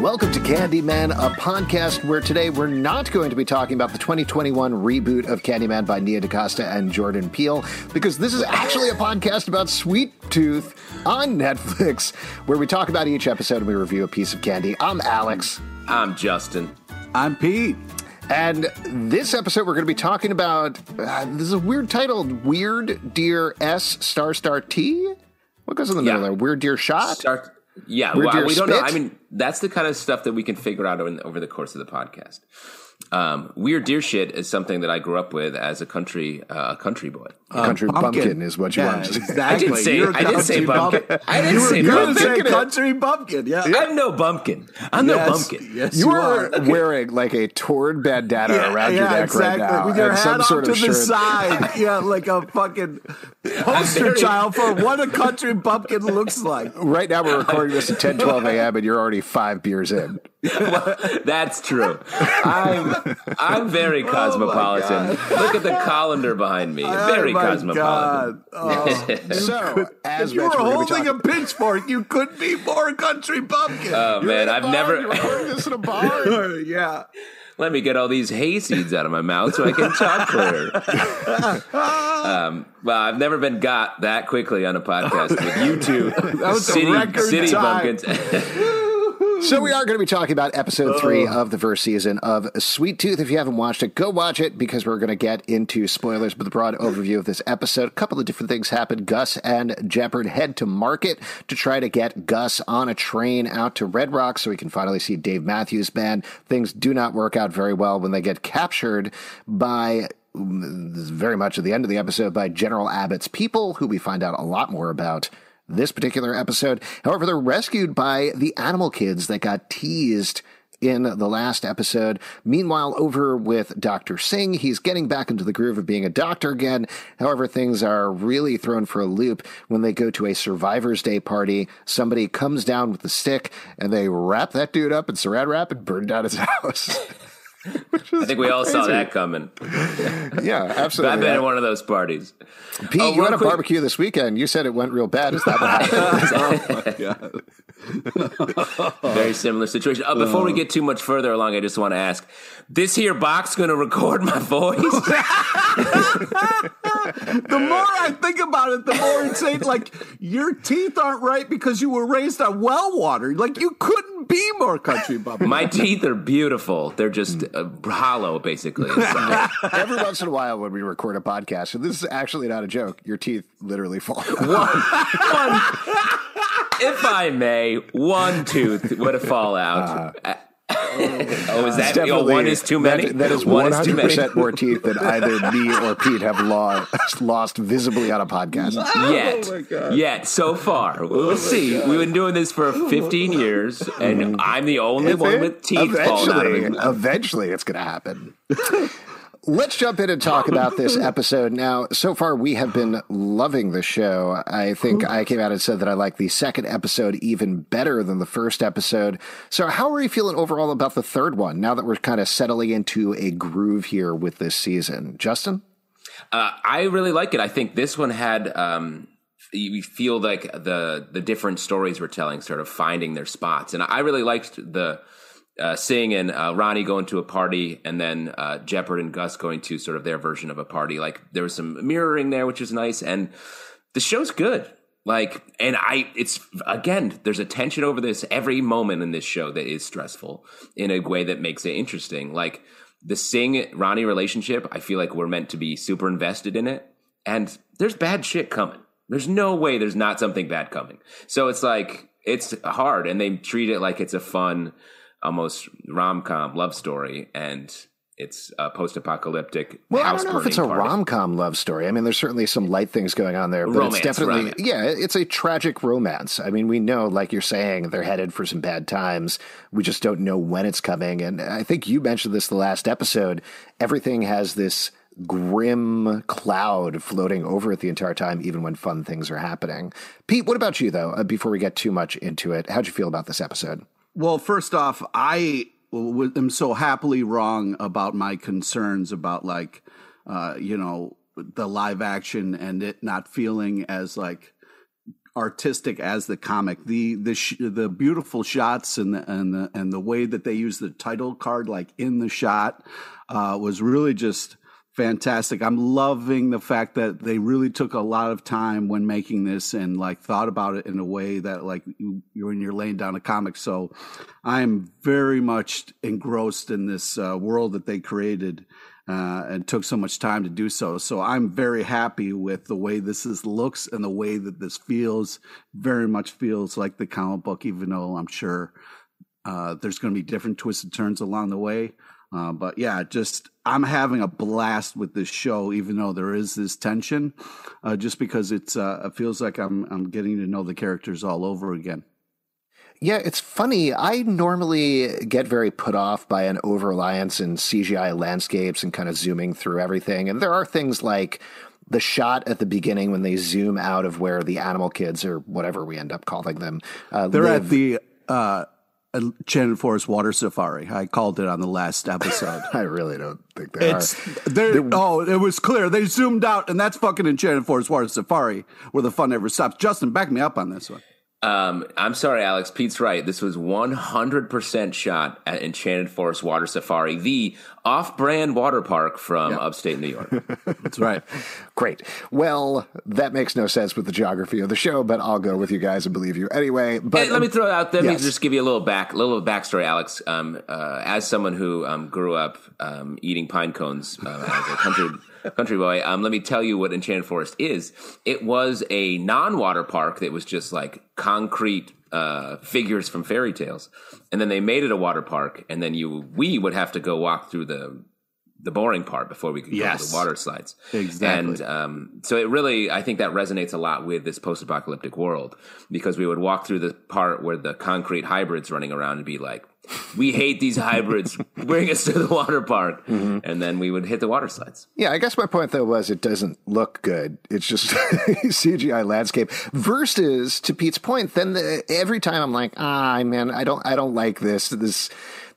Welcome to Candyman, a podcast where today we're not going to be talking about the 2021 reboot of Candyman by Nia DaCosta and Jordan Peele, because this is actually a podcast about Sweet Tooth on Netflix, where we talk about each episode and we review a piece of candy. I'm Alex. I'm Justin. I'm Pete. And this episode, we're going to be talking about uh, this is a weird title Weird Deer S Star Star T. What goes in the middle there? Weird Deer Shot? Start. Yeah, well, we don't know. I mean, that's the kind of stuff that we can figure out over, over the course of the podcast. Um, weird deer shit is something that I grew up with as a country uh, a country boy. Country bumpkin. is what you yeah, want. Exactly. I didn't say- You're a I did say country bumpkin. I did you say gonna bumpkin. say country bumpkin. Yeah. I'm no bumpkin. I'm no bumpkin. Yes, You you, are are. wearing like a torn bandana Yeah, around your yeah, neck exactly. right now, With your and hat off to the shirt. side. Yeah, like a fucking poster very- child for what a country bumpkin looks like. Right now, we're recording this at 10, 12 a.m., and you're already five beers in. That's true. I'm I'm very cosmopolitan. Look at the colander behind me. Very oh my cosmopolitan. Oh, So, as you were mentioned, we're holding talking- a pitchfork, you couldn't be more country bumpkin. Oh man, I've never. You're recording this in a bar. yeah. Let me get all these hay seeds out of my mouth so I can talk clear. um, well, I've never been got that quickly on a podcast with you two That was a city, record city time. bumpkins. So we are going to be talking about episode three of the first season of Sweet Tooth. If you haven't watched it, go watch it because we're going to get into spoilers. But the broad overview of this episode, a couple of different things happen. Gus and Jepperd head to market to try to get Gus on a train out to Red Rock so he can finally see Dave Matthews Band. Things do not work out very well when they get captured by mm, very much at the end of the episode by General Abbott's people, who we find out a lot more about this particular episode. However, they're rescued by the animal kids that got teased in the last episode. Meanwhile, over with Dr. Singh, he's getting back into the groove of being a doctor again. However, things are really thrown for a loop when they go to a Survivor's Day party. Somebody comes down with a stick and they wrap that dude up in saran wrap and burn down his house. I think we all saw that coming. yeah, absolutely. I've been at one of those parties. Pete, Oh, you had a quick- barbecue this weekend. You said it went real bad. Is that what happened? Oh Very similar situation. Uh, before we get too much further along, I just want to ask: This here box going to record my voice? The more I think about it, the more insane. Like your teeth aren't right because you were raised on well water. Like you couldn't be more country bumpkin. my teeth are beautiful. They're just uh, hollow, basically. Every once in a while, when we record a podcast, and this is actually not a joke, your teeth literally fall. one, if I may, one tooth would fall out. Uh, oh, is that oh, one is too many? That, that is one one is too hundred many. percent more teeth than either me or Pete have lost, lost visibly on a podcast. Yet, Oh my God. yet, so far, we'll see. We've been doing this for 15 years, and I'm the only one with teeth falling out of eventually, eventually, it's going to happen. Let's jump in and talk about this episode. Now, so far, we have been loving the show. I think I came out and said that I like the second episode even better than the first episode. So, how are you feeling overall about the third one now that we're kind of settling into a groove here with this season? Justin? Uh, I really like it. I think this one had um, you feel like the the different stories we're telling sort of finding their spots, and I really liked the uh, Singh and uh, Rani going to a party, and then uh, Jepperd and Gus going to sort of their version of a party. Like there was some mirroring there, which is nice, and the show's good. Like, and I, it's again, there's a tension over this every moment in this show that is stressful in a way that makes it interesting. Like the Singh Rani relationship, I feel like we're meant to be super invested in it, and there's bad shit coming. There's no way there's not something bad coming. So it's like it's hard, and they treat it like it's a fun, almost rom com love story, and it's a post-apocalyptic. Well, I don't know if it's a rom com love story. I mean, there's certainly some light things going on there, but Romance, it's definitely romance. yeah, it's a tragic romance. I mean, we know, like you're saying, they're headed for some bad times. We just don't know when it's coming. And I think you mentioned this the last episode. Everything has this grim cloud floating over it the entire time, even when fun things are happening. Pete, what about you though? Uh, before we get too much into it, how'd you feel about this episode? Well, first off, I am so happily wrong about my concerns about like, uh, you know, the live action and it not feeling as like artistic as the comic. The the sh- the beautiful shots and the and the and the way that they use the title card like in the shot uh, was really just fantastic. I'm loving the fact that they really took a lot of time when making this and like thought about it in a way that like you, you when you're laying down a comic. So I'm very much engrossed in this uh, world that they created. Uh, and took so much time to do so. So I'm very happy with the way this is looks and the way that this feels. Very much feels like the comic book, even though I'm sure uh, there's going to be different twists and turns along the way. Uh, but yeah, just I'm having a blast with this show, even though there is this tension, uh, just because it's uh, it feels like I'm I'm getting to know the characters all over again. Yeah, it's funny. I normally get very put off by an over reliance in CGI landscapes and kind of zooming through everything. And there are things like the shot at the beginning when they zoom out of where the animal kids or whatever we end up calling them. Uh, They're live. at the uh, Enchanted Forest Water Safari. I called it on the last episode. I really don't think they It's are. there. Oh, it was clear. They zoomed out, and that's fucking Enchanted Forest Water Safari, where the fun never stops. Justin, back me up on this one. Um, I'm sorry, Alex. Pete's right. This was 100% shot at Enchanted Forest Water Safari, the off-brand water park from upstate New York. That's right. Great. Well, that makes no sense with the geography of the show, but I'll go with you guys and believe you anyway. But Hey, let me throw it out. Let Yes. me just give you a little back, a little backstory, Alex. Um, uh, as someone who um, grew up um, eating pine cones uh, as a country country boy, um, let me tell you what Enchanted Forest is. It was a non-water park that was just like concrete uh, figures from fairy tales, and then they made it a water park, and then you we would have to go walk through the the boring part before we could go to the water slides. Exactly. And um, so it really, I think that resonates a lot with this post-apocalyptic world because we would walk through the part where the concrete hybrids running around and be like, "We hate these hybrids. Bring us to the water park," and then we would hit the water slides. Yeah, I guess my point though was it doesn't look good. It's just CGI landscape. Versus to Pete's point, then the, every time I'm like, ah, man, I don't, I don't like this. This,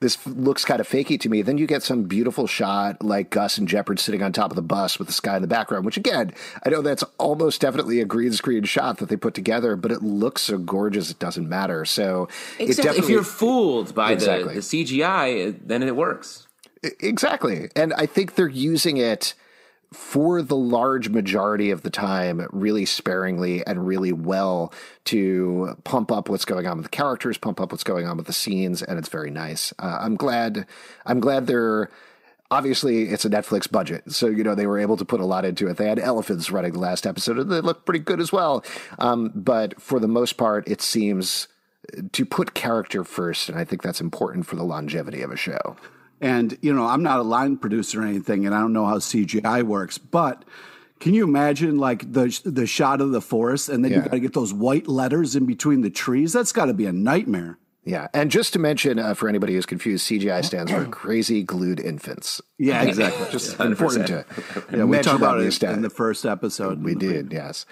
this looks kind of fakey to me. Then you get some beautiful shot like Gus and Jepperd sitting on top of the bus with the sky in the background. Which again, I know that's almost definitely a green screen shot that they put together, but it looks so gorgeous it doesn't matter. So Exactly. definitely if you're fooled by Exactly. the, the CGI, then it works. Exactly. And I think they're using it for the large majority of the time really sparingly and really well to pump up what's going on with the characters, pump up what's going on with the scenes, and it's very nice. Uh, I'm glad. I'm glad they're. Obviously, it's a Netflix budget, so you know they were able to put a lot into it. They had elephants running the last episode, and they looked pretty good as well. Um, but for the most part, it seems to put character first, and I think that's important for the longevity of a show. And you know, I'm not a line producer or anything, and I don't know how CGI works, but can you imagine like the the shot of the forest, and then you got to get those white letters in between the trees? That's got to be a nightmare. Yeah, and just to mention uh, for anybody who's confused, CGI stands for crazy glued infants. Yeah, exactly. Just 100%. important to yeah, we talked about it in the first episode. We did, yes.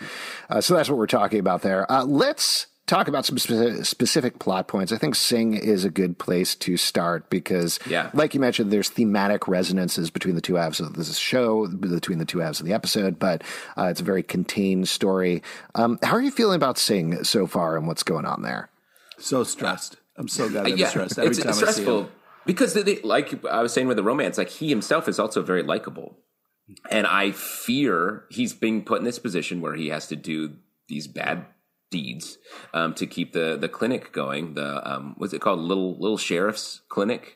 Uh, so that's what we're talking about there. Uh, let's talk about some spe- specific plot points. I think Singh is a good place to start because, Yeah. like you mentioned, there's thematic resonances between the two halves of this show, between the two halves of the episode, but uh, it's a very contained story. Um, how are you feeling about Singh so far and what's going on there? So stressed. I'm so goddamn yeah, stressed every it's time I see stressful. him. because they, like I was saying with the romance, like he himself is also very likable, and I fear he's being put in this position where he has to do these bad deeds um, to keep the the clinic going. The um, what's it called? Little Little Sheriff's Clinic.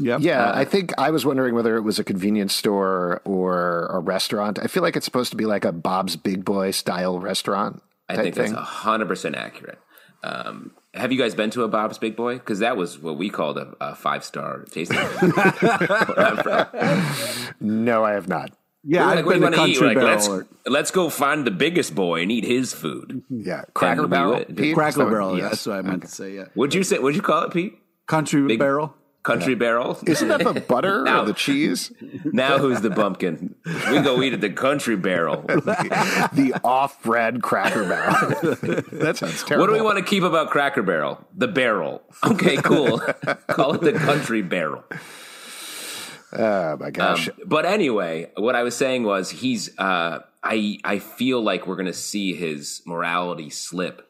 Yep. Yeah, uh, I think I was wondering whether it was a convenience store or a restaurant. I feel like it's supposed to be like a Bob's Big Boy style restaurant. I think thing. that's hundred percent accurate. Um, have you guys been to a Bob's Big Boy? Because that was what we called a, a five star tasting. no, I have not. Yeah, like, I've been to Country like, Barrel. let's, or- let's go find the biggest boy and eat his food. Mm-hmm. Yeah, Cracker Barrel. would- Pete? Cracker Is that what- Barrel. yes. That's what I meant to say. Yeah, Would you say? Would you call it Pete? Country Barrel. Country Barrel. Isn't that the butter Now- or the cheese? now who's the bumpkin? We go eat at the Country Barrel. the off-brand Cracker Barrel. that sounds terrible. What do we want to keep about Cracker Barrel? The barrel. Okay, cool. Call it the Country Barrel. Oh my gosh! But anyway, what I was saying was he's. Uh, I I feel like we're going to see his morality slip.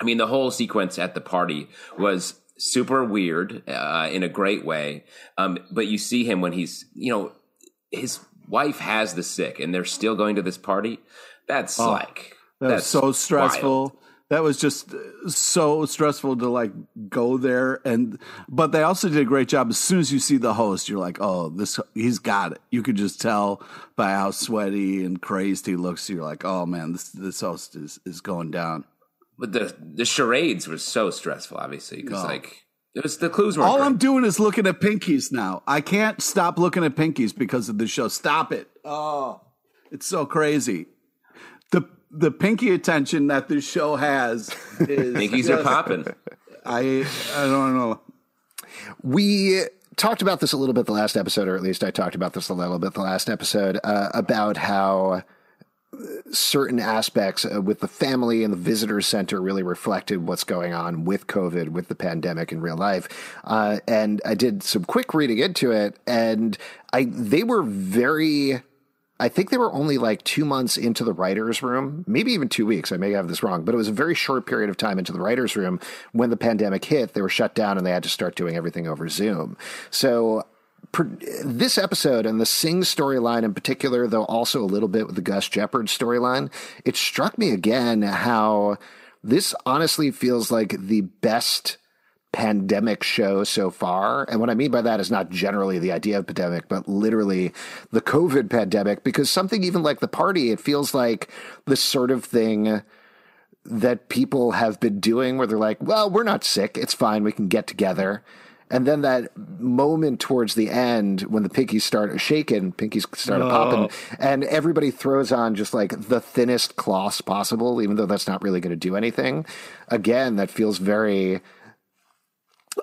I mean, the whole sequence at the party was super weird uh, in a great way. Um, but you see him when he's, you know, his wife has the sick, and they're still going to this party. That's like That that's so stressful. wild. That was just uh, so stressful to like go there and but they also did a great job as soon as you see the host you're like, "Oh, this he's got it." You could just tell by how sweaty and crazed he looks. You're like, "Oh man, this this host is is going down." But the the charades were so stressful, obviously, because Oh. like it was the clues were All I'm doing is looking at pinkies now. I can't stop looking at pinkies because of the show. Stop it. Oh, it's so crazy. The the pinky attention that this show has is Pinkies are popping. I I don't know. We talked about this a little bit the last episode, or at least I talked about this a little bit the last episode uh, about how certain aspects uh, with the family and the visitor center really reflected what's going on with COVID, with the pandemic in real life. Uh, and I did some quick reading into it, and I they were very. I think they were only like two months into the writer's room, maybe even two weeks. I may have this wrong, but it was a very short period of time into the writer's room when the pandemic hit. They were shut down and they had to start doing everything over Zoom. So this episode and the Singh storyline in particular, though also a little bit with the Gus Jepperd storyline, it struck me again how this honestly feels like the best pandemic show so far. And what I mean by that is not generally the idea of pandemic, but literally the COVID pandemic, because something even like the party, it feels like the sort of thing that people have been doing where they're like, well, we're not sick. It's fine. We can get together. And then that moment towards the end when the pinkies start shaking, pinkies start popping, and everybody throws on just like the thinnest cloths possible, even though that's not really going to do anything. Again, that feels very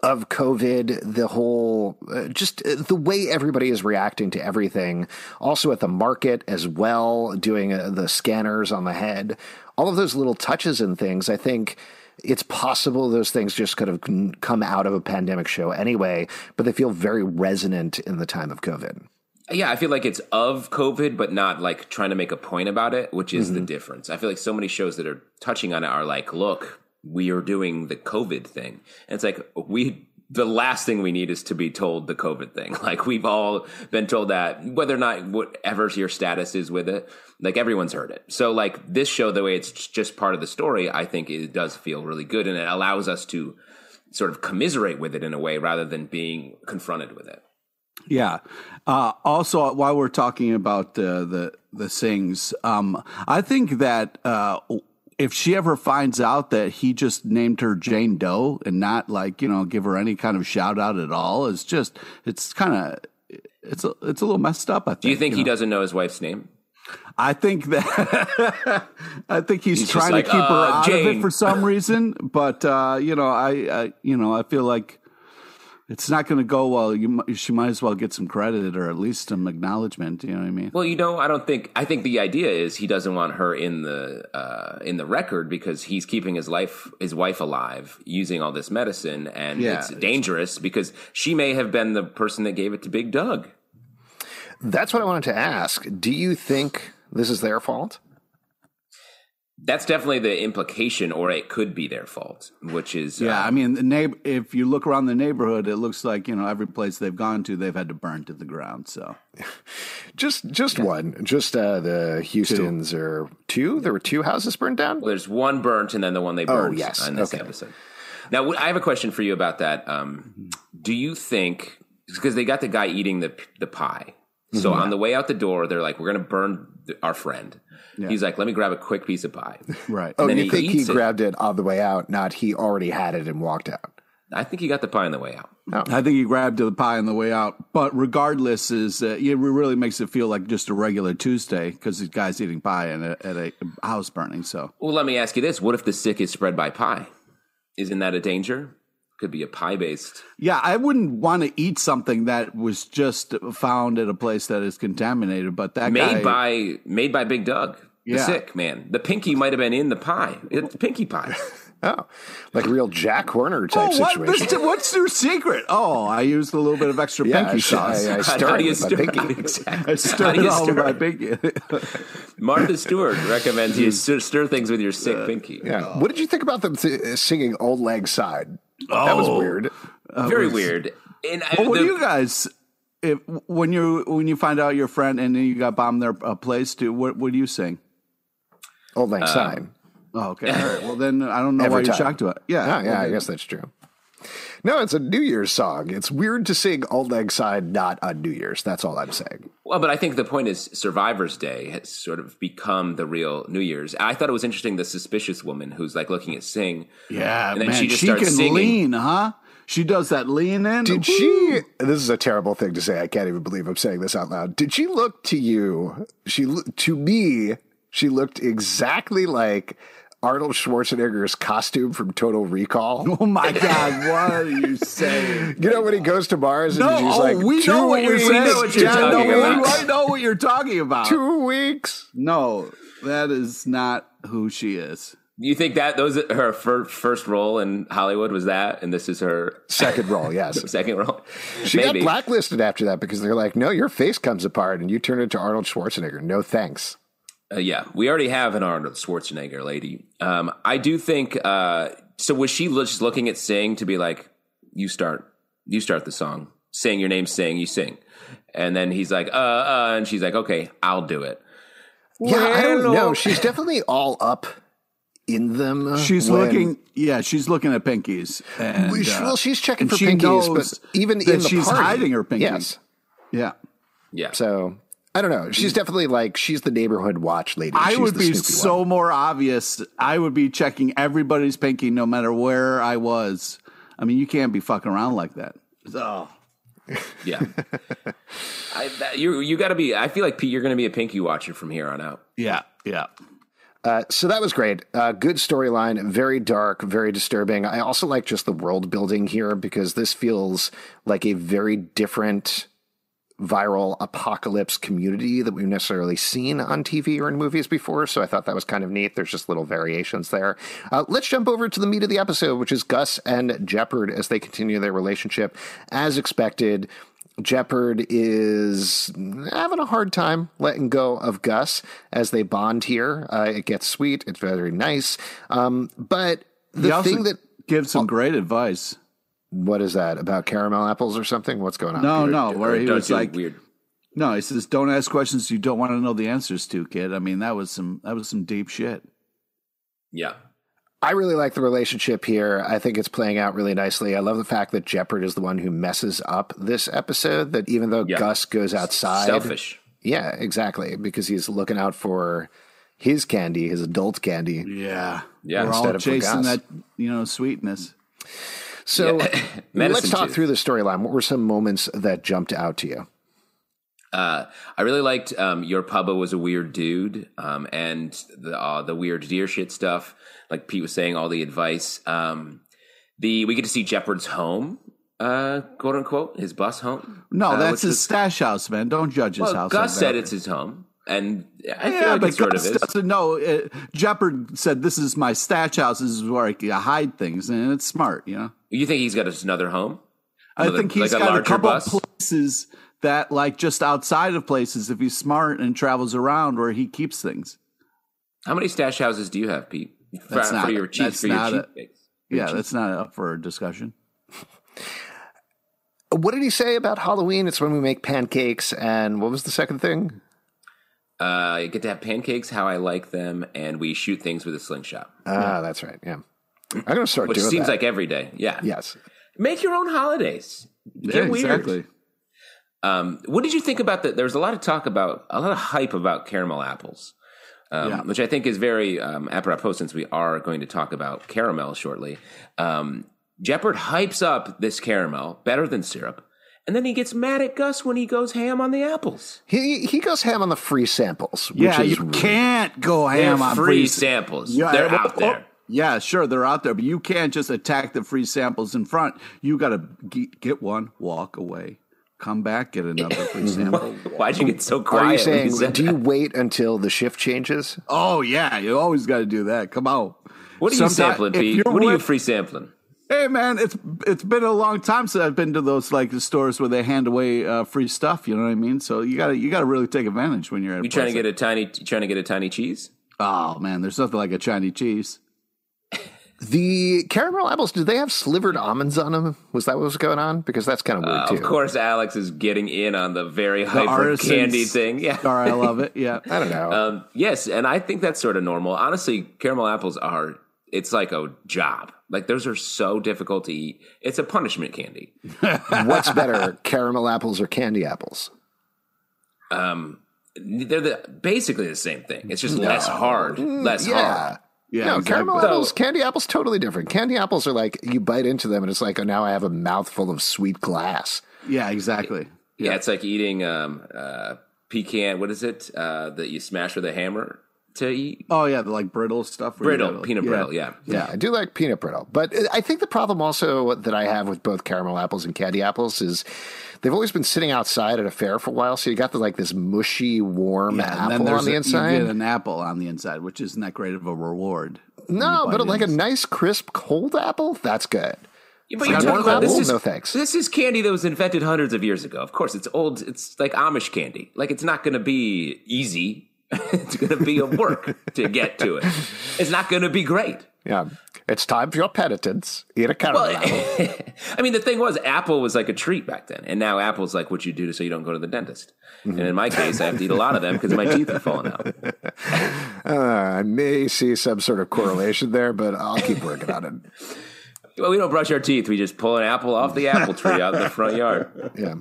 of COVID, the whole, uh, just uh, the way everybody is reacting to everything. Also at the market as well, doing uh, the scanners on the head. All of those little touches and things, I think it's possible those things just could have come out of a pandemic show anyway, but they feel very resonant in the time of COVID. Yeah, I feel like it's of COVID, but not like trying to make a point about it, which is the difference. I feel like so many shows that are touching on it are like, look, we are doing the COVID thing. And it's like, we, the last thing we need is to be told the COVID thing. Like, we've all been told that, whether or not whatever your status is with it, like everyone's heard it. So, like, this show, the way it's just part of the story, I think it does feel really good and it allows us to sort of commiserate with it in a way rather than being confronted with it. Yeah. Uh, also, while we're talking about uh, the the things, um, I think that uh, if she ever finds out that he just named her Jane Doe and not like you know give her any kind of shout out at all, it's just it's kind of it's a it's a little messed up. I think. Do you think he know? doesn't know his wife's name? I think that I think he's, He's trying like, to keep her uh, out of it for some reason. But uh, you know, I, I you know I feel like it's not going to go well. You she might as well get some credit or at least some acknowledgement. You know what I mean? Well, you know, I don't think. I think the idea is he doesn't want her in the uh, in the record because he's keeping his life, his wife alive using all this medicine, and Yeah, it's it's- dangerous because she may have been the person that gave it to Big Doug. That's what I wanted to ask. Do you think this is their fault? That's definitely the implication, or it could be their fault, which is Yeah, uh, I mean, the neighbor. If you look around the neighborhood, it looks like you know every place they've gone to, they've had to burn to the ground. So Just just one. Just uh, the Houston's or two. There were two houses burned down. Well, there's one burnt and then the one they burned. Oh, burned yes. on this Okay. episode. Now, w- I have a question for you about that. Um, do you think because they got the guy eating the the pie, so Mm-hmm. on the way out the door, they're like, "We're going to burn th- our friend." He's like, "Let me grab a quick piece of pie." right. Oh, then you he think he it. grabbed it on the way out? Not he already had it and walked out. I think he got the pie on the way out. I think he grabbed the pie on the way out. But regardless, is uh, it really makes it feel like just a regular Tuesday because the guy's eating pie and at a house burning. So Well, let me ask you this: What if the sick is spread by pie? Isn't that a danger? Could be a pie based. yeah, I wouldn't want to eat something that was just found at a place that is contaminated. But that Made guy, by made by Big Doug, the Yeah. sick man. The pinky might have been in the pie. It's pinky pie. Oh, like real Jack Horner type Oh, what? situation. This- what's your secret? Oh, I used a little bit of extra Yeah, pinky I- sauce. I- I How stirred do you my stir? pinky. Exactly. I stirred it you all with stir my pinky. Martha Stewart recommends you stir, stir things with your sick uh, pinky. yeah. What did you think about them th- singing "Auld Lang Syne"? That was Oh. weird. Very weird. And I- Well, what the- do you guys? If when you when you find out your friend and then you got bombed their uh, place, do what? What do you sing? "Auld Lang Syne." Oh, okay, all right. Well, then I don't know Every why you're shocked to it. Yeah, Oh, yeah, I guess that's true. No, it's a New Year's song. It's weird to sing "Auld Lang Syne" not on New Year's. That's all I'm saying. Well, but I think the point is Survivor's Day has sort of become the real New Year's. I thought it was interesting the suspicious woman who's like looking at Singh. Yeah, And then man, she just she starts can singing. lean, huh? She does that lean in. Did she? This is a terrible thing to say. I can't even believe I'm saying this out loud. Did she look to you? She to me. She looked exactly like Arnold Schwarzenegger's costume from Total Recall. Oh my God! What are you saying? You know when he goes to Mars and No, she's oh, like, we two know what you're weeks, saying. know what you're talking about. I know what you're talking about. Two weeks. No, that is not who she is. You think that those her fir- first role in Hollywood was that, and this is her Second role, yes. second role? She Maybe. got blacklisted after that because they're like, no, your face comes apart and you turn into Arnold Schwarzenegger. No thanks. Uh, yeah, we already have an Arnold Schwarzenegger lady. Um, I do think. Uh, so was she just looking at Singh to be like, "You start, you start the song, sing your name, sing, you sing," and then he's like, "Uh, uh," and she's like, "Okay, I'll do it." Yeah, I don't Well- know. She's definitely all up in them. She's when- looking, yeah, she's looking at pinkies. And, Well, she- uh, well, she's checking for she pinkies, but even in the she's party, hiding her pinkies. Yes. Yeah. Yeah. So I don't know. She's definitely like she's the neighborhood watch lady. I She's would be Snoopy so one. more obvious. I would be checking everybody's pinky no matter where I was. I mean, you can't be fucking around like that. Oh. Yeah, I, that, you you got to be. I feel like Pete, you're going to be a pinky watcher from here on out. Yeah, yeah. Uh, so that was great. Uh, good storyline, very dark, very disturbing. I also like just the world building here because this feels like a very different viral apocalypse community that we've necessarily seen on TV or in movies before. So I thought that was kind of neat. There's just little variations there. Uh, let's jump over to the meat of the episode, which is Gus and Jepperd as they continue their relationship. As expected, Jepperd is having a hard time letting go of Gus as they bond here. Uh, it gets sweet. It's very nice. Um, but the thing that, gives some great advice. What is that about caramel apples or something? What's going on? No, Peter? no, where he was like, weird. no, he says, "Don't ask questions you don't want to know the answers to, kid." I mean, that was some that was some deep shit. Yeah, I really like the relationship here. I think it's playing out really nicely. I love the fact that Jepperd is the one who messes up this episode. That even though Yeah. Gus goes outside, selfish. Yeah, exactly, because he's looking out for his candy, his adult candy. Yeah, Yeah, We're instead all of for chasing that you know sweetness. So Yeah. let's talk tooth. through the storyline. What were some moments that jumped out to you? Uh, I really liked um, your Pubba was a weird dude, um, and the uh, the weird deer shit stuff. Like Pete was saying, all the advice. Um, the we get to see Jepperd's home, uh, quote unquote, his bus home. No, uh, that's his was- stash house, man. Don't judge his Well, house. Gus said it's his home, and I feel Yeah, like but it sort of is. doesn't know. Uh, Jepperd said, "This is my stash house. This is where I hide things," and it's smart, you know. You think he's got another home? I think he's like a got a larger couple bus? places that, like, just outside of places, if he's smart and travels around, where he keeps things. How many stash houses do you have, Pete? For, That's not- for your cheese for your not a- cheesecakes. Yeah, that's not up for discussion. What did he say about Halloween? It's when we make pancakes, and what was the second thing? Uh, you get to have pancakes how I like them, and we shoot things with a slingshot, Ah, that's right. Yeah, I'm going to start which doing seems that. like every day. Yeah. yes. Make your own holidays. Get yeah, weird. exactly. Um, what did you think about that? There was a lot of talk about a lot of hype about caramel apples, um, Yeah. which I think is very um, apropos since we are going to talk about caramel shortly. Um, Jepperd hypes up this caramel better than syrup, and then he gets mad at Gus when he goes ham on the apples. He he goes ham on the free samples, which Yeah, is you can't go ham They're on free free samples. Yeah, They're well, out there. yeah, sure, they're out there, but you can't just attack the free samples in front. You got to get one, walk away, come back, get another free sample. Why'd you get so quiet? Are you saying? said Do you that? wait until the shift changes? Oh yeah, you always got to do that. Come on. What are you Sometime- sampling, Pete? you're What are you free sampling? Hey man, it's it's been a long time since I've been to those like stores where they hand away uh, free stuff. You know what I mean? So you gotta you gotta really take advantage when you're at. You trying to get a tiny? You trying to get a tiny cheese? Oh man, there's nothing like a tiny cheese. The caramel apples, do they have slivered almonds on them? Was that what was going on? Because that's kind of weird Uh, too. of course, Alex is getting in on the very The hyper candy thing. Yeah. Star, I love it. Yeah. I don't know. Um, yes, and I think that's sort of normal. Honestly, caramel apples are it's like a job. Like those are so difficult to eat. It's a punishment candy. What's better, caramel apples or candy apples? Um, they're the, basically the same thing. It's just less hard, less Mm, Yeah. hard. Yeah, no, caramel exactly. apples, candy apples, totally different. Candy apples are like you bite into them and it's like, oh, now I have a mouthful of sweet glass. Yeah, exactly. Yeah, it's like eating um, uh, pecan. What is it uh, that you smash with a hammer to eat? Oh yeah, the like brittle stuff. Brittle, gotta- peanut yeah. brittle. Yeah. Yeah, I do like peanut brittle. But uh, I think the problem also that I have with both caramel apples and candy apples is they've always been sitting outside at a fair for a while. So you got the like this mushy, warm Yeah, and then apple on the a- inside. You get an apple on the inside, which isn't that great of a reward. no, but like a nice, crisp, cold apple, that's good. Yeah, but you're talking about this is No thanks. This is candy that was invented hundreds of years ago. Of course, it's old. It's like Amish candy. Like it's not going to be easy. it's going to be a work to get to it. It's not going to be great. Yeah, it's time for your penitence. Eat a caramel Well, apple. I mean, the thing was, Apple was like a treat back then, and now Apple's like what you do so you don't go to the dentist. And in my case, I have to eat a lot of them because my teeth are falling out. Uh, I may see some sort of correlation there, but I'll keep working on it. Well, we don't brush our teeth; we just pull an apple off the apple tree out in the front yard. Yeah.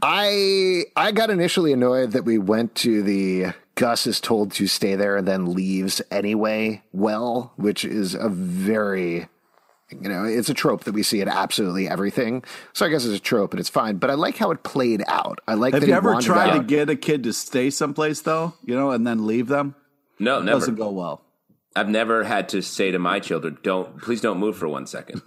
I I got initially annoyed that we went to the Gus is told to stay there and then leaves anyway. Well, which is a very you know, it's a trope that we see in absolutely everything. So I guess it's a trope and it's fine. But I like how it played out. I like Have that you ever wandered tried to get a kid to stay someplace though? You know, and then leave them? No, It never. doesn't go well. I've never had to say to my children, "Don't, please, don't move for one second.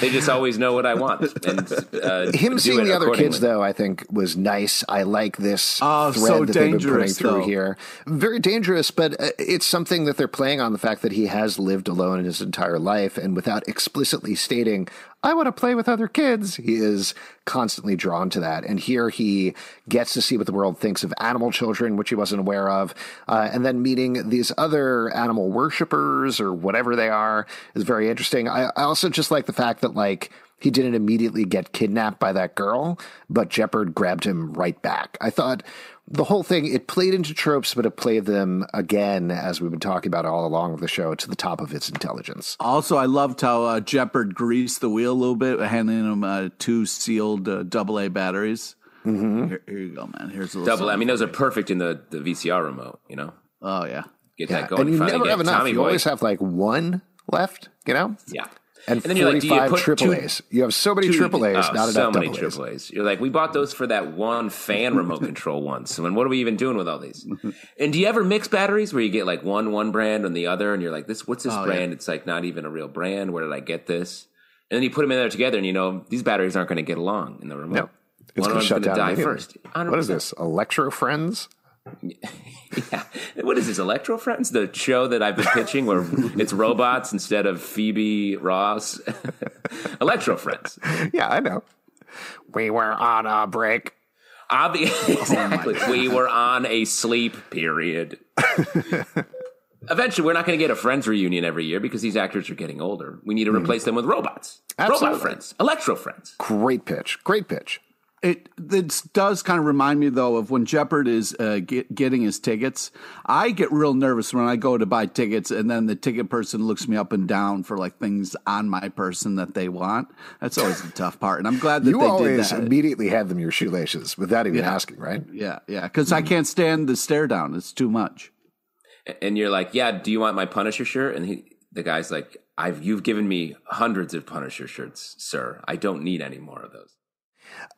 they just always know what I want, and uh, Him seeing the other kids, though, I think was nice. I like this Oh, thread so that they've been putting dangerous, through though. here. Very dangerous, but uh, it's something that they're playing on the fact that he has lived alone in his entire life, and without explicitly stating, "I want to play with other kids," he is constantly drawn to that. And here he gets to see what the world thinks of animal children, which he wasn't aware of, uh, and then meeting these other animal worshippers or whatever they are is very interesting. I, I also just like the fact that like he didn't immediately get kidnapped by that girl, but Jepperd grabbed him right back. I thought the whole thing, it played into tropes, but it played them again, as we've been talking about all along with the show, to the top of its intelligence. Also, I loved how uh, Jepperd greased the wheel a little bit, handing him uh, two sealed uh, AA batteries. Mm-hmm. Here, here you go, man. Here's a little double. I mean, those are perfect in the, the VCR remote. You know, Oh yeah, get Yeah. that going. And you finally never have enough. Tommy you Boy. always have like one left, you know? yeah. And, then you're like, do you 45 put triple two- A's. You have so many two- triple A's, oh, not so enough many double A's. triple A's. You're like, we bought those for that one fan remote control once. And what are we even doing with all these? and do you ever mix batteries where you get like one one brand and the other, and you're like, this what's this Oh, brand? It's like not even a real brand. Where did I get this? And then you put them in there together, and you know these batteries aren't going to get along in the remote. No. It's going to shut them's down. die first. What is 100%. this? Electro Friends? Yeah. What is this, Electro Friends? The show that I've been pitching where it's robots instead of Phoebe Ross. Electro Friends. Yeah, I know. We were on a break. Obvi- oh exactly. we were on a sleep period. Eventually, we're not going to get a Friends reunion every year because these actors are getting older. We need to hmm. replace them with robots. Absolutely. Robot Friends. Electro Friends. Great pitch. Great pitch. It this does kind of remind me though of when Jepperd is uh, get, getting his tickets. I get real nervous when I go to buy tickets, and then the ticket person looks me up and down for like things on my person that they want. That's always the tough part, and I'm glad that You they did always that. immediately hand them your shoelaces without even Yeah. asking, right? yeah, yeah, because I can't stand the stare down. It's too much. And you're like, yeah, do you want my Punisher shirt? And he, the guy's like, I've, you've given me hundreds of Punisher shirts, sir. I don't need any more of those.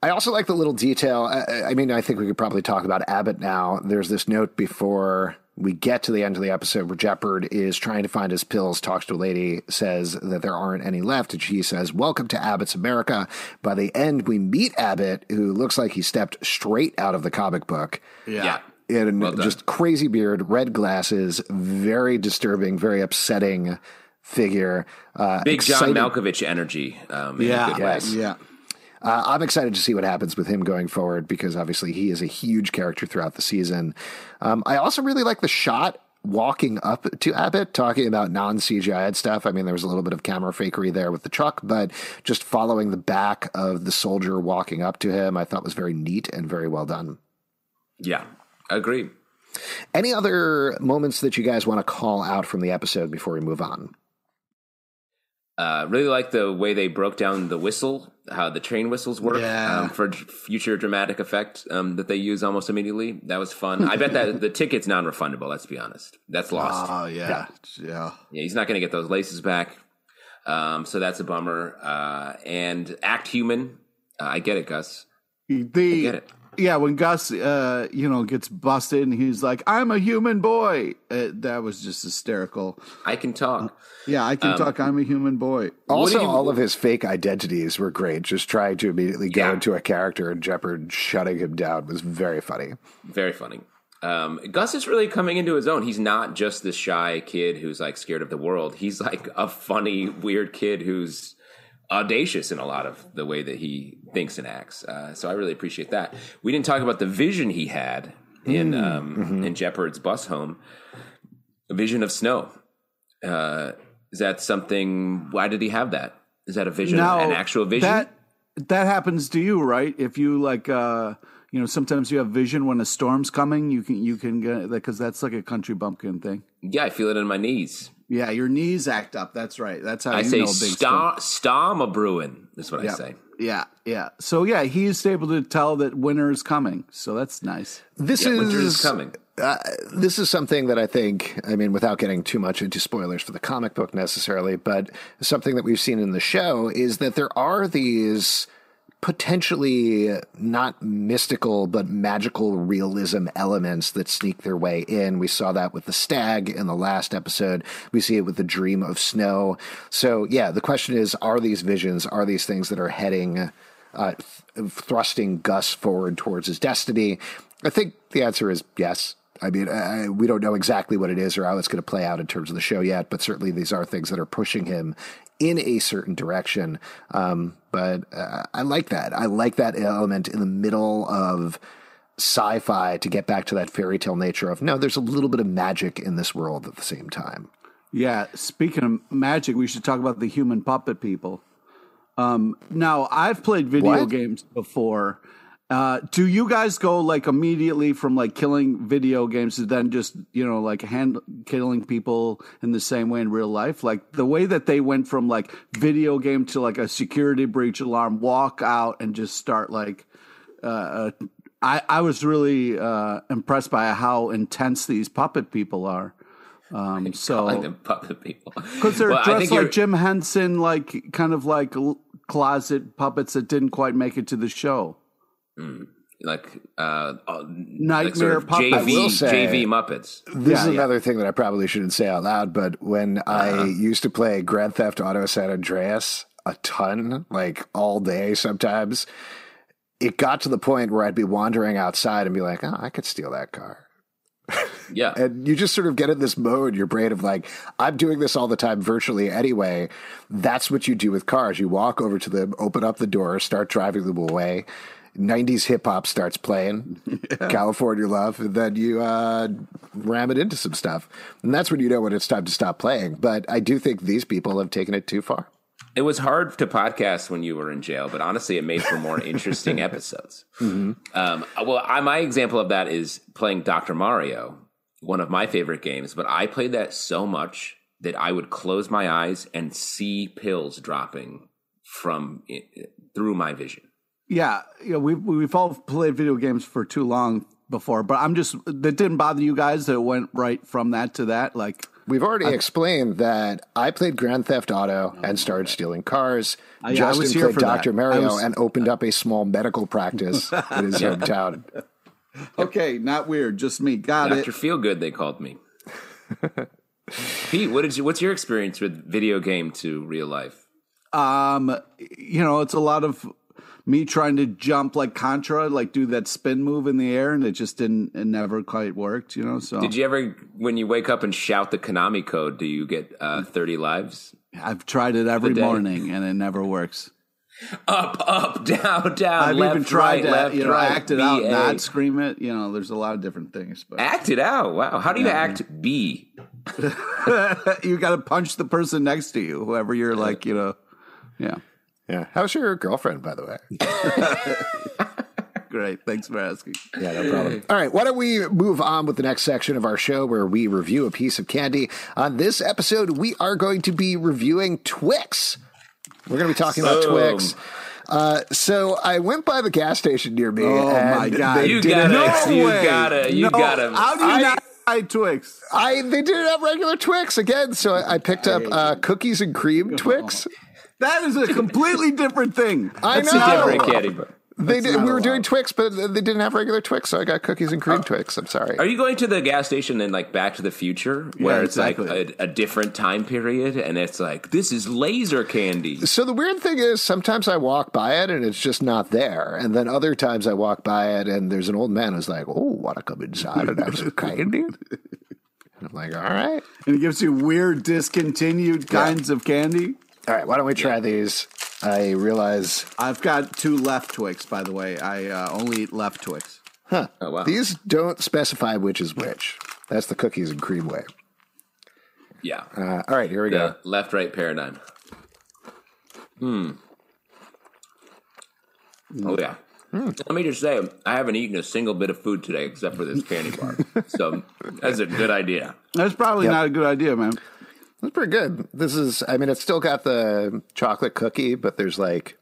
I also like the little detail. I, I mean, I think we could probably talk about Abbott now. There's this note before we get to the end of the episode where Jepperd is trying to find his pills, talks to a lady, says that there aren't any left, and she says, Welcome to Abbott's America. By the end, we meet Abbott, who looks like he stepped straight out of the comic book. Yeah. and Well just crazy beard, red glasses, very disturbing, very upsetting figure. Uh, Big John excited- Malkovich energy. Um, Yeah, Yes. yeah. Uh, I'm excited to see what happens with him going forward because obviously he is a huge character throughout the season. Um, I also really like the shot walking up to Abbott, talking about non CGI stuff. I mean, there was a little bit of camera fakery there with the truck, but just following the back of the soldier walking up to him, I thought was very neat and very well done. Yeah. agree. Any other moments that you guys want to call out from the episode before we move on? Uh, really like the way they broke down the whistle, how the train whistles work Yeah. um, for future dramatic effect um, that they use almost immediately. That was fun. I bet that the ticket's non-refundable. Let's be honest, that's lost. Oh yeah, yeah. yeah, he's not going to get those laces back. Um, so that's a bummer. Uh, and act human. Uh, I get it, Gus. The get it. Yeah, when Gus, uh, you know, gets busted and he's like, "I'm a human boy," uh, that was just hysterical. I can talk. Yeah, I can talk. I'm a human boy. Also, you- all of his fake identities were great. Just trying to immediately go Yeah. into a character and Jepperd shutting him down was very funny. Very funny. Um, Gus is really coming into his own. He's not just this shy kid who's like scared of the world. He's like a funny, weird kid who's audacious in a lot of the way that he thinks and acts. Uh, so I really appreciate that. We didn't talk about the vision he had in um, in Jepperd's bus home. A vision of snow. Uh, is that something? Why did he have that? Is that a vision? Now, an actual vision? That that happens to you, right? If you like, uh, you know, sometimes you have vision when a storm's coming. You can you can get because that's like a country bumpkin thing. yeah, I feel it in my knees. Yeah, your knees act up. That's right. That's how I you say know a storm. brewing. That's what I say. Yeah, yeah. So yeah, he's able to tell that winter is coming. So that's nice. This Yeah, is winter is coming. Uh, this is something that I think, I mean, without getting too much into spoilers for the comic book necessarily, but something that we've seen in the show is that there are these potentially not mystical but magical realism elements that sneak their way in. We saw that with the stag in the last episode. We see it with the dream of snow. So, yeah, the question is are these visions, are these things that are heading uh, th- thrusting Gus forward towards his destiny? I think the answer is yes. I mean, uh, we don't know exactly what it is or how it's going to play out in terms of the show yet, but certainly these are things that are pushing him in a certain direction. Um, but uh, I like that. I like that element in the middle of sci-fi to get back to that fairy tale nature of no, there's a little bit of magic in this world at the same time. Yeah. Speaking of magic, we should talk about the human puppet people. Um, now, I've played video What? games before. Uh, do you guys go like immediately from like killing video games to then just you know like hand killing people in the same way in real life? Like the way that they went from like video game to like a security breach alarm, walk out and just start like. Uh, uh, I I was really uh, impressed by how intense these puppet people are. Um, so Calling them puppet people because they're Well, I dressed think you're- like Jim Henson, like kind of like closet puppets that didn't quite make it to the show. Like uh, uh, Nightmare like sort of JV, say- JV Muppets. This is Yeah, yeah. another thing that I probably shouldn't say out loud, but when I used to play Grand Theft Auto San Andreas a ton, like all day sometimes, it got to the point where I'd be wandering outside and be like, oh, I could steal that car. Yeah, And you just sort of get in this mode, your brain of like, I'm doing this all the time virtually anyway. That's what you do with cars. You walk over to them, open up the door, start driving them away. '90s hip hop starts playing, California Love, and then you uh, ram it into some stuff, and that's when you know when it's time to stop playing. But I do think these people have taken it too far. It was hard to podcast when you were in jail, but honestly, it made for more interesting episodes. Um, well, I, my example of that is playing Dr. Mario, one of my favorite games, but I played that so much that I would close my eyes and see pills dropping from through my vision. Yeah, you know, we've we've all played video games for too long before, but I'm just that didn't bother you guys that it went right from that to that. Like We've already explained that I played Grand Theft Auto and started stealing cars. Yeah, I was Justin here played. Dr. Mario was- and opened up a small medical practice in his hometown. okay, not weird, just me. Got it. Dr. it. Feelgood, they called me. Pete, what did you, what's your experience with video game to real life? Um, you know, it's a lot of me trying to jump like Contra, like do that spin move in the air, and it just didn't. It never quite worked. You know, so Did you ever, when you wake up and shout the Konami code, do you get uh, 30 lives? I've tried it every morning, and it never works. Up, up, down, down, I've left, even tried right, to, left, you know, right, act it out, not scream it. You know, there's a lot of different things, but Act it out. Wow. How do you act B? you got to punch the person next to you, whoever you're like, you know, yeah. Yeah. How's your girlfriend, by the way? Great, thanks for asking. Yeah, no problem. All right, why don't we move on with the next section of our show where we review a piece of candy? On this episode, we are going to be reviewing Twix. We're going to be talking about Twix. Uh, so I went by the gas station near me. Oh, and my God. You didn't, gotta- No you way. gotta- you No. gotta- How do you I- not buy Twix? I they didn't have regular Twix again, so I, I picked up uh, cookies and cream Twix. That is a completely different thing. I That's know. not Different allowed. candy bar. They did, we were doing. Twix, but they didn't have regular Twix, so I got cookies and cream oh. Twix. I'm sorry. Are you going to the gas station in like Back to the Future where Yeah, it's like a, a different time period and it's like, this is laser candy? So the weird thing is, sometimes I walk by it and it's just not there, and then other times I walk by it and there's an old man who's like, "Oh, want to come inside and have some candy?" And I'm like, "All right, And it gives you weird discontinued kinds of candy. All right. Why don't we try these?" I realize I've got two left Twix, by the way. I uh, only eat left Twix. Oh, wow. these don't specify which is which. That's the cookies and cream way. yeah. Uh, all right, here we go. Left right paradigm. Hmm. Oh, yeah. Let me just say, I haven't eaten a single bit of food today except for this candy bar. so that's a good idea. That's probably not a good idea, man. That's pretty good. This is, I mean, it's still got the chocolate cookie, but there's like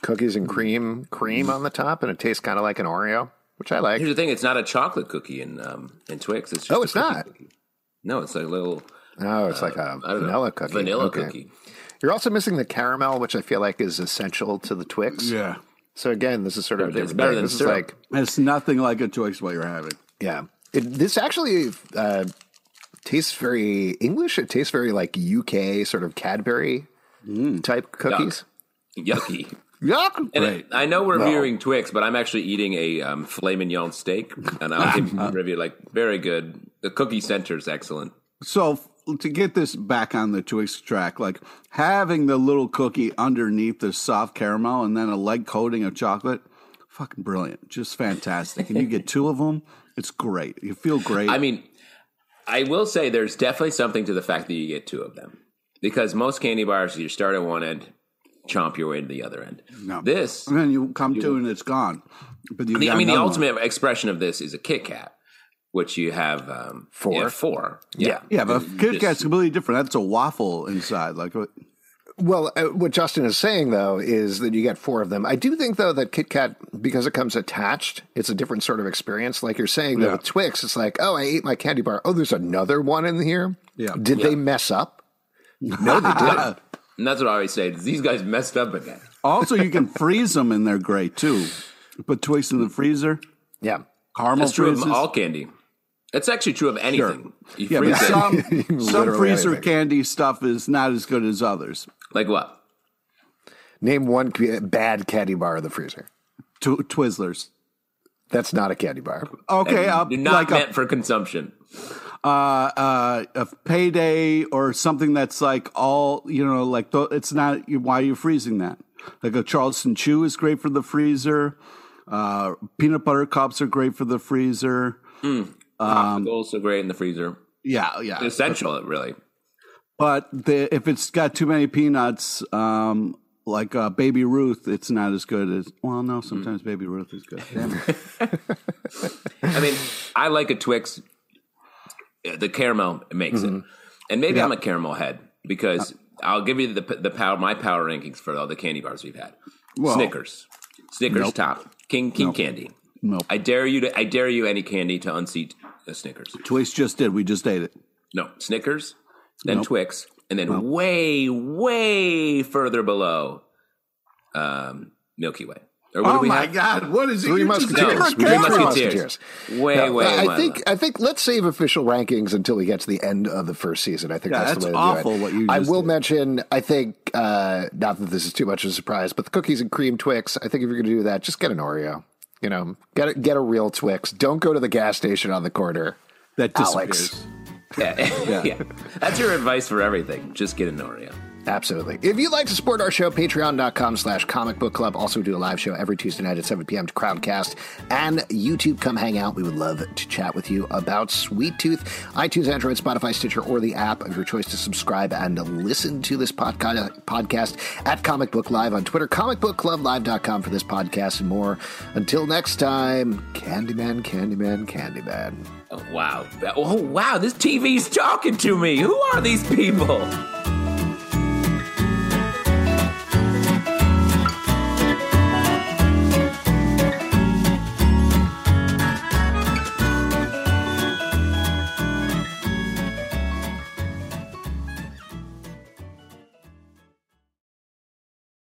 cookies and cream cream on the top, and it tastes kind of like an Oreo, which I like. Here's the thing: it's not a chocolate cookie in um, in Twix. It's just Oh, it's not? Cookie. No, it's like a little Oh, it's like a don't know, vanilla cookie. Vanilla Okay. cookie. You're also missing the caramel, which I feel like is essential to the Twix. Yeah. So again, this is sort of a It's different better thing. than This is like, It's nothing like a Twix what you're having. yeah, it, this actually uh, tastes very English. It tastes very like UK sort of Cadbury Mm. type cookies. Yucky. Yuck! And Great. I know we're reviewing Twix, but I'm actually eating a um, filet mignon steak, and I'll give you a review. Like very good. The cookie center is excellent. So to get this back on the Twix track, like having the little cookie underneath the soft caramel and then a light coating of chocolate, fucking brilliant, just fantastic. And you get two of them, it's great. You feel great. I mean, I will say there's definitely something to the fact that you get two of them because most candy bars you start at one end, chomp your way to the other end. No. This, and then you come to and it's gone. But you the, I mean, the another one. ultimate expression of this is a Kit Kat, which you have um, Four. yeah, four. Yeah. Yeah, but Kit Just- Kat's completely different. That's a waffle inside. Like what- Well, uh, what Justin is saying though is that you get four of them. I do think though that Kit Kat, because it comes attached, it's a different sort of experience. Like you're saying that Yeah. with Twix, it's like, oh, I ate my candy bar. Oh, there's another one in here. Yeah. Did they mess up? No, they didn't. And that's what I always say. These guys messed up again. Also, you can freeze them and they're great too. Put Twix in the freezer, yeah. caramel That's true freezes. of all candy. It's actually true of anything. You yeah, but freeze it. some, some freezer anything. candy stuff is not as good as others. like what? Name one bad candy bar in the freezer. Tw- Twizzlers. That's not a candy bar. Okay, uh, They're not like meant a, for consumption. uh, uh, a payday or something that's like all you know, like th- it's not. you- Why are you freezing that? Like a Charleston Chew is great for the freezer. Uh, peanut butter cups are great for the freezer. Um, Popsicles so great in the freezer. Yeah, yeah. Essential, really. But the, if it's got too many peanuts, um, like uh, Baby Ruth, it's not as good as. Well, no, sometimes Baby Ruth is good. I mean, I like a Twix. uh, The caramel makes it, and maybe Yeah. I'm a caramel head because I'll give you the the power my power rankings for all the candy bars we've had. Well, Snickers, Snickers Nope. top, King King candy. Nope. I dare you to I dare you any candy to unseat a Snickers. Twix just did. We just ate it. No, Snickers, then Nope. Twix, and then way way further below, um, Milky Way. Or what do Oh we my have? God! What is it? Three You're just Musketeers. doing We Three did caramel. Musketeers. Way No, way. I way think low. I think let's save official rankings until we get to the end of the first season. I think Yeah, that's, the way that's to awful do it. what you I just will did. mention. I think uh, not that this is too much of a surprise, but the cookies and cream Twix. I think if you're going to do that, just get an Oreo. You know, get a, get a real Twix. Don't go to the gas station on the corner. That Alex. disappears. Yeah. yeah. That's your advice for everything. Just get an Oreo. Absolutely. If you'd like to support our show, patreon.com slash comic book club. Also do a live show every Tuesday night at 7 p.m. to Crowdcast and YouTube. Come hang out. We would love to chat with you about Sweet Tooth. iTunes, Android, Spotify, Stitcher, or the app of your choice to subscribe and listen to this podca- podcast at Comic Book Live on Twitter, comicbookclublive.com for this podcast and more. Until next time, Candyman, Candyman, Candyman. Oh, wow. Oh, wow. This TV's talking to me. Who are these people?